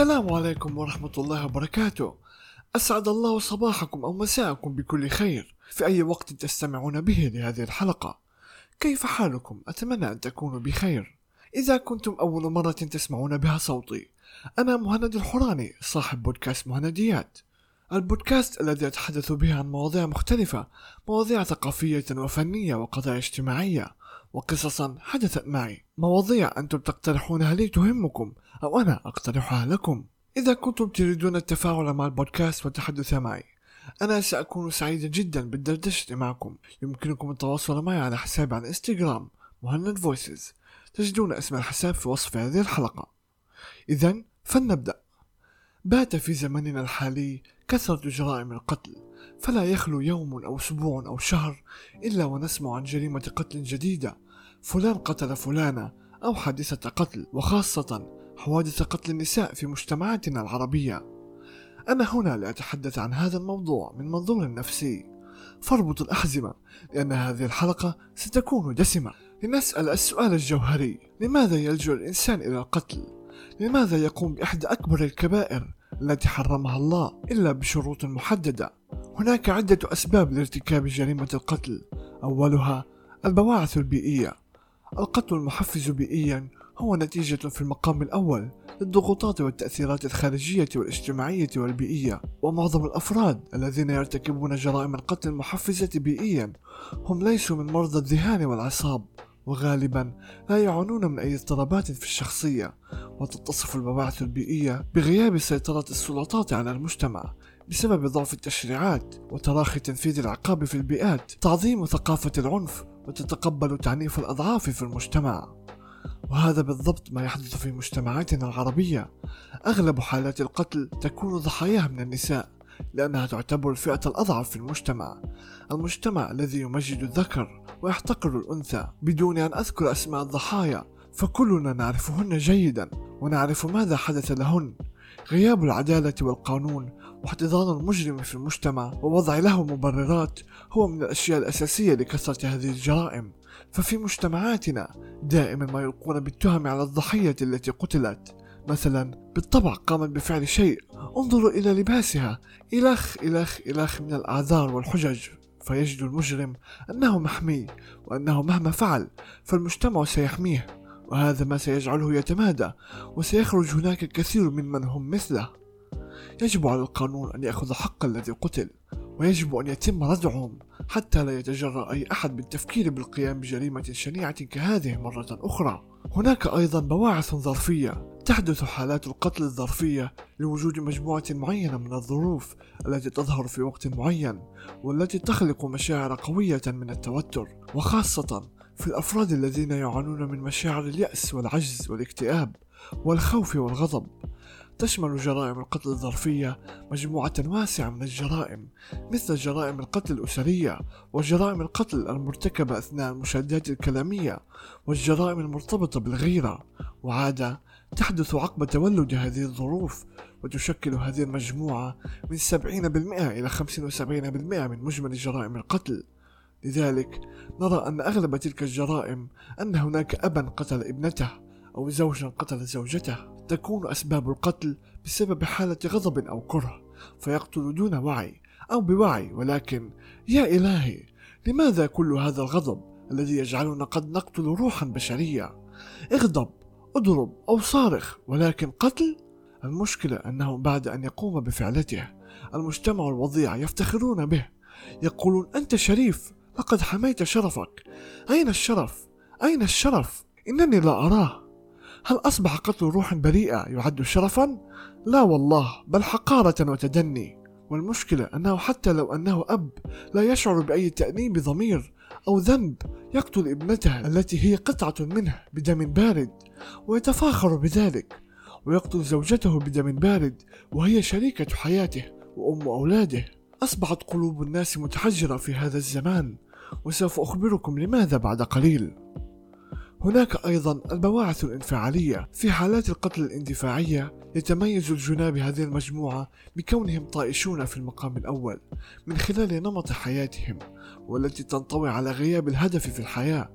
السلام عليكم ورحمة الله وبركاته. أسعد الله صباحكم أو مساءكم بكل خير. في أي وقت تستمعون به لهذه الحلقة. كيف حالكم؟ أتمنى أن تكونوا بخير. إذا كنتم أول مرة تسمعون بها صوتي أنا مهند الحوراني صاحب بودكاست مهنديات. البودكاست الذي أتحدث به عن مواضيع مختلفة مواضيع ثقافية وفنية وقضايا اجتماعية. وقصصا حدثت معي. مواضيع أنتم تقترحونها لي تهمكم أو أنا أقترحها لكم. إذا كنتم تريدون التفاعل مع البودكاست والتحدث معي. أنا سأكون سعيدا جدا بالدردشة معكم. يمكنكم التواصل معي على حسابي على إنستغرام مهند فويسز. تجدون اسم الحساب في وصف هذه الحلقة. إذا فلنبدأ. بات في زمننا الحالي كثرة جرائم القتل. فلا يخلو يوم أو أسبوع أو شهر إلا ونسمع عن جريمة قتل جديدة فلان قتل فلانة أو حادثة قتل وخاصة حوادث قتل النساء في مجتمعاتنا العربية أنا هنا لأتحدث عن هذا الموضوع من منظور نفسي فاربط الأحزمة لأن هذه الحلقة ستكون دسمة لنسأل السؤال الجوهري لماذا يلجأ الإنسان إلى القتل؟ لماذا يقوم بإحدى أكبر الكبائر التي حرمها الله إلا بشروط محددة؟ هناك عدة أسباب لارتكاب جريمة القتل. أولها البواعث البيئية. القتل المحفز بيئيا هو نتيجة في المقام الأول للضغوطات والتأثيرات الخارجية والاجتماعية والبيئية. ومعظم الأفراد الذين يرتكبون جرائم القتل المحفزة بيئيا هم ليسوا من مرضى الذهان والعصاب وغالبا لا يعانون من أي اضطرابات في الشخصية. وتتصف البواعث البيئية بغياب سيطرة السلطات على المجتمع. بسبب ضعف التشريعات وتراخي تنفيذ العقاب في البيئات تعظيم ثقافة العنف وتتقبل تعنيف الأضعاف في المجتمع. وهذا بالضبط ما يحدث في مجتمعاتنا العربية. أغلب حالات القتل تكون ضحاياها من النساء لأنها تعتبر الفئة الأضعف في المجتمع. المجتمع الذي يمجد الذكر ويحتقر الأنثى بدون أن أذكر أسماء الضحايا فكلنا نعرفهن جيدا ونعرف ماذا حدث لهن. غياب العدالة والقانون واحتضان المجرم في المجتمع ووضع له مبررات هو من الأشياء الأساسية لكثرة هذه الجرائم. ففي مجتمعاتنا دائما ما يلقون بالتهم على الضحية التي قتلت. مثلا بالطبع قامت بفعل شيء. انظروا إلى لباسها. إلخ إلخ إلخ من الأعذار والحجج. فيجد المجرم أنه محمي وأنه مهما فعل فالمجتمع سيحميه. وهذا ما سيجعله يتمادى وسيخرج هناك الكثير ممن هم مثله. يجب على القانون أن يأخذ حق الذي قتل ويجب أن يتم ردعهم حتى لا يتجرأ أي أحد بالتفكير بالقيام بجريمة شنيعة كهذه مرة أخرى. هناك أيضا بواعث ظرفية تحدث حالات القتل الظرفية لوجود مجموعة معينة من الظروف التي تظهر في وقت معين والتي تخلق مشاعر قوية من التوتر وخاصة في الأفراد الذين يعانون من مشاعر اليأس والعجز والاكتئاب والخوف والغضب. تشمل جرائم القتل الظرفية مجموعة واسعة من الجرائم مثل جرائم القتل الأسرية وجرائم القتل المرتكبة أثناء المشادات الكلامية والجرائم المرتبطة بالغيرة. وعادة تحدث عقب تولد هذه الظروف وتشكل هذه المجموعة من 70% إلى 75% من مجمل جرائم القتل. لذلك نرى أن أغلب تلك الجرائم أن هناك أبا قتل ابنته أو زوجا قتل زوجته. تكون أسباب القتل بسبب حالة غضب أو كره فيقتل دون وعي أو بوعي. ولكن يا إلهي لماذا كل هذا الغضب الذي يجعلنا قد نقتل روحا بشرية؟ اغضب اضرب أو صارخ ولكن قتل؟ المشكلة أنه بعد أن يقوم بفعلته المجتمع الوضيع يفتخرون به. يقولون أنت شريف لقد حميت شرفك أين الشرف؟ أين الشرف؟ إنني لا أراه هل أصبح قتل روح بريئة يعد شرفا؟ لا والله بل حقارة وتدني والمشكلة أنه حتى لو أنه أب لا يشعر بأي تأنيب ضمير أو ذنب يقتل ابنته التي هي قطعة منه بدم بارد ويتفاخر بذلك ويقتل زوجته بدم بارد وهي شريكة حياته وأم أولاده أصبحت قلوب الناس متحجرة في هذا الزمان وسوف أخبركم لماذا بعد قليل. هناك أيضا البواعث الانفعالية في حالات القتل الاندفاعية يتميز الجناب هذه المجموعة بكونهم طائشون في المقام الأول من خلال نمط حياتهم والتي تنطوي على غياب الهدف في الحياة.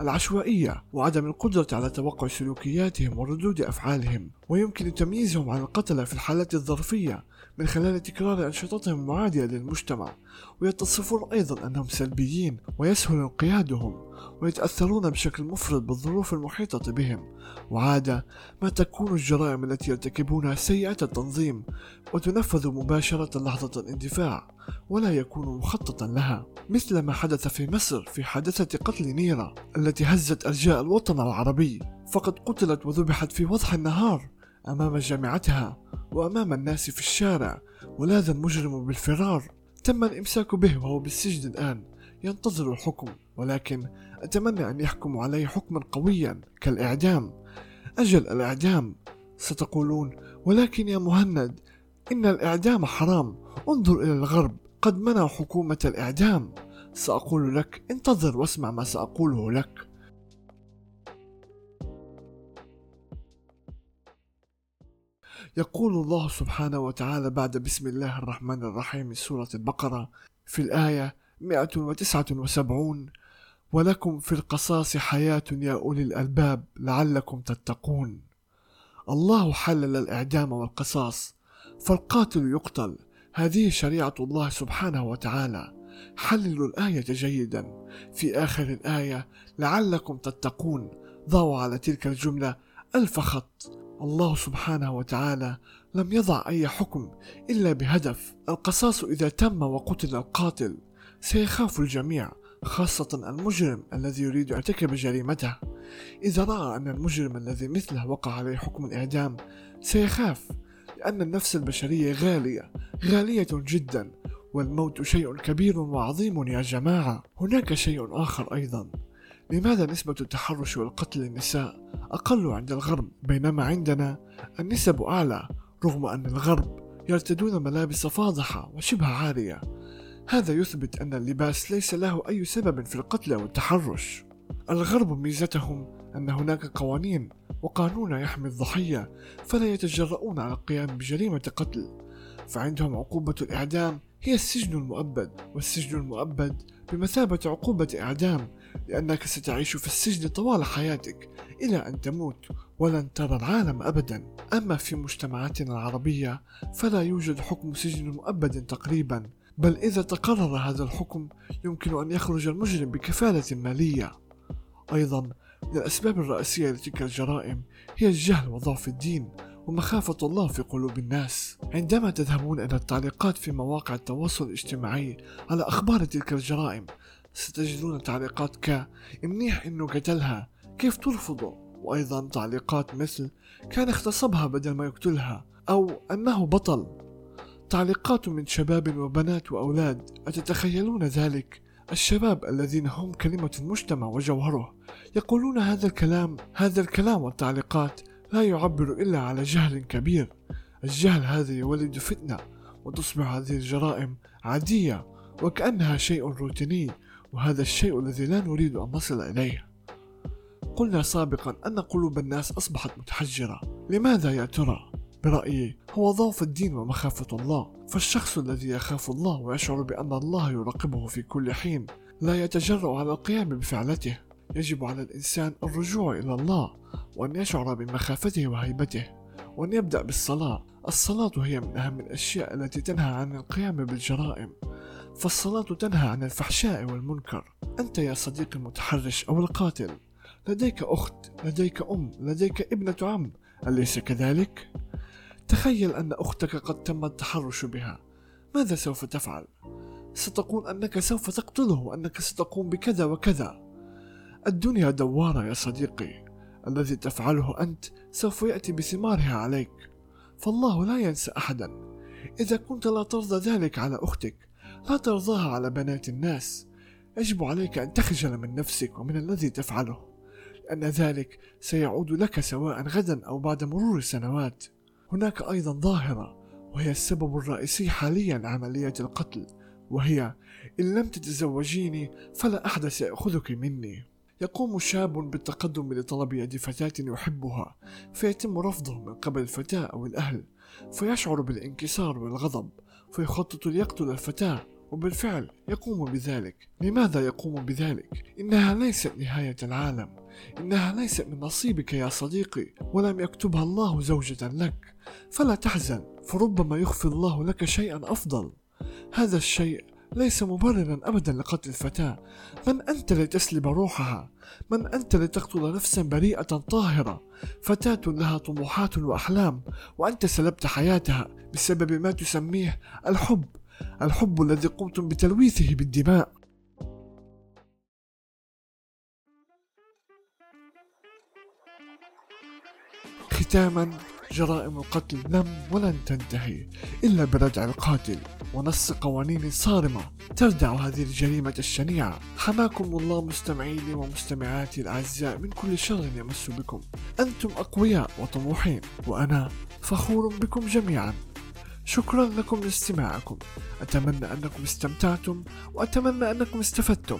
العشوائية وعدم القدرة على توقع سلوكياتهم وردود أفعالهم ويمكن تمييزهم عن القتلة في الحالات الظرفية من خلال تكرار أنشطتهم المعادية للمجتمع. ويتصفون أيضا أنهم سلبيين ويسهل انقيادهم. ويتأثرون بشكل مفرط بالظروف المحيطة بهم. وعادة ما تكون الجرائم التي يرتكبونها سيئة التنظيم وتنفذ مباشرة لحظة الاندفاع ولا يكون مخططا لها. مثل ما حدث في مصر في حادثة قتل نيرة التي هزت أرجاء الوطن العربي فقد قتلت وذبحت في وضح النهار أمام جامعتها وأمام الناس في الشارع ولاذ المجرم بالفرار. تم الإمساك به وهو بالسجن الآن. ينتظر الحكم. ولكن أتمنى أن يحكموا عليه حكما قويا كالإعدام أجل الإعدام ستقولون. ولكن يا مهند إن الإعدام حرام. انظر إلى الغرب قد منعوا حكومة الإعدام سأقول لك انتظر واسمع ما سأقوله لك. يقول الله سبحانه وتعالى بعد بسم الله الرحمن الرحيم سورة البقرة في الآية 179 ولكم في القصاص حياة يا أولي الألباب لعلكم تتقون. الله حلل الإعدام والقصاص فالقاتل يقتل. هذه شريعة الله سبحانه وتعالى. حللوا الآية جيدا. في آخر الآية لعلكم تتقون. ضعوا على تلك الجملة ألف خط. الله سبحانه وتعالى لم يضع أي حكم إلا بهدف. القصاص إذا تم وقتل القاتل سيخاف الجميع. خاصة المجرم الذي يريد ارتكاب جريمته. إذا رأى أن المجرم الذي مثله وقع عليه حكم الإعدام سيخاف لأن النفس البشرية غالية غالية جدا والموت شيء كبير وعظيم يا جماعة. هناك شيء آخر أيضا. لماذا نسبة التحرش والقتل للنساء أقل عند الغرب؟ بينما عندنا النسب أعلى رغم أن الغرب يرتدون ملابس فاضحة وشبه عارية. هذا يثبت أن اللباس ليس له أي سبب في القتل أو التحرش الغرب ميزتهم أن هناك قوانين وقانون يحمي الضحية فلا يتجرؤون على القيام بجريمة قتل. فعندهم عقوبة الإعدام هي السجن المؤبد والسجن المؤبد بمثابة عقوبة إعدام لأنك ستعيش في السجن طوال حياتك إلى أن تموت ولن ترى العالم أبدا. أما في مجتمعاتنا العربية فلا يوجد حكم سجن مؤبد تقريبا. بل إذا تقرر هذا الحكم يمكن أن يخرج المجرم بكفالة مالية. أيضا من الأسباب الرئيسية لتلك الجرائم هي الجهل وضعف الدين ومخافة الله في قلوب الناس. عندما تذهبون إلى التعليقات في مواقع التواصل الاجتماعي على أخبار تلك الجرائم ستجدون تعليقات ك منيح إنه قتلها كيف ترفضه وأيضا تعليقات مثل كان اغتصبها بدل ما يقتلها. أو أنه بطل. تعليقات من شباب وبنات وأولاد أتتخيلون ذلك؟ الشباب الذين هم كلمة المجتمع وجوهره يقولون هذا الكلام هذا الكلام والتعليقات لا يعبر إلا على جهل كبير الجهل هذا يولد فتنة وتصبح هذه الجرائم عادية وكأنها شيء روتيني وهذا الشيء الذي لا نريد أن نصل إليه قلنا سابقا أن قلوب الناس أصبحت متحجرة لماذا يا ترى؟ برأيي هو ضعف الدين ومخافة الله. فالشخص الذي يخاف الله ويشعر بأن الله يراقبه في كل حين لا يتجرأ على القيام بفعلته. يجب على الإنسان الرجوع إلى الله وأن يشعر بمخافته وهيبته وأن يبدأ بالصلاة. الصلاة هي من أهم الأشياء التي تنهى عن القيام بالجرائم. فالصلاة تنهى عن الفحشاء والمنكر. أنت يا صديقي المتحرش أو القاتل لديك أخت لديك أم لديك ابنة عم أليس كذلك؟ تخيل أن أختك قد تم التحرش بها. ماذا سوف تفعل؟ ستقول أنك سوف تقتله وأنك ستقوم بكذا وكذا. الدنيا دوارة يا صديقي. الذي تفعله أنت سوف يأتي بثمارها عليك. فالله لا ينسى أحدا. إذا كنت لا ترضى ذلك على أختك لا ترضاها على بنات الناس. يجب عليك أن تخجل من نفسك ومن الذي تفعله. لأن ذلك سيعود لك سواء غدا أو بعد مرور سنوات هناك أيضا ظاهرة وهي السبب الرئيسي حاليا لعملية القتل وهي إن لم تتزوجيني فلا أحد سيأخذك مني. يقوم شاب بالتقدم لطلب يد فتاة يحبها فيتم رفضه من قبل الفتاة أو الأهل فيشعر بالانكسار والغضب فيخطط ليقتل الفتاة وبالفعل يقوم بذلك. لماذا يقوم بذلك؟ إنها ليست نهاية العالم. إنها ليست من نصيبك يا صديقي ولم يكتبها الله زوجة لك. فلا تحزن فربما يخفي الله لك شيئا أفضل. هذا الشيء ليس مبررا ابدا لقتل الفتاة. من أنت لتسلب روحها؟ من أنت لتقتل نفسا بريئة طاهرة؟ فتاة لها طموحات وأحلام وأنت سلبت حياتها بسبب ما تسميه الحب. الحب الذي قمتم بتلويثه بالدماء. ختاما جرائم القتل لم ولن تنتهي إلا بردع القاتل ونص قوانين صارمة تردع هذه الجريمة الشنيعة. حماكم الله مستمعيني ومستمعاتي الأعزاء من كل شر يمس بكم. أنتم أقوياء وطموحين وأنا فخور بكم جميعا. شكرا لكم لاستماعكم. أتمنى أنكم استمتعتم وأتمنى أنكم استفدتم.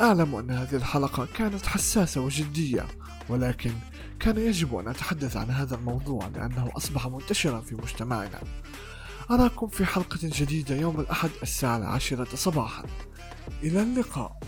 أعلم أن هذه الحلقة كانت حساسة وجدية ولكن كان يجب أن أتحدث عن هذا الموضوع لأنه أصبح منتشرا في مجتمعنا. أراكم في حلقة جديدة يوم الأحد الساعة العاشرة صباحا. إلى اللقاء.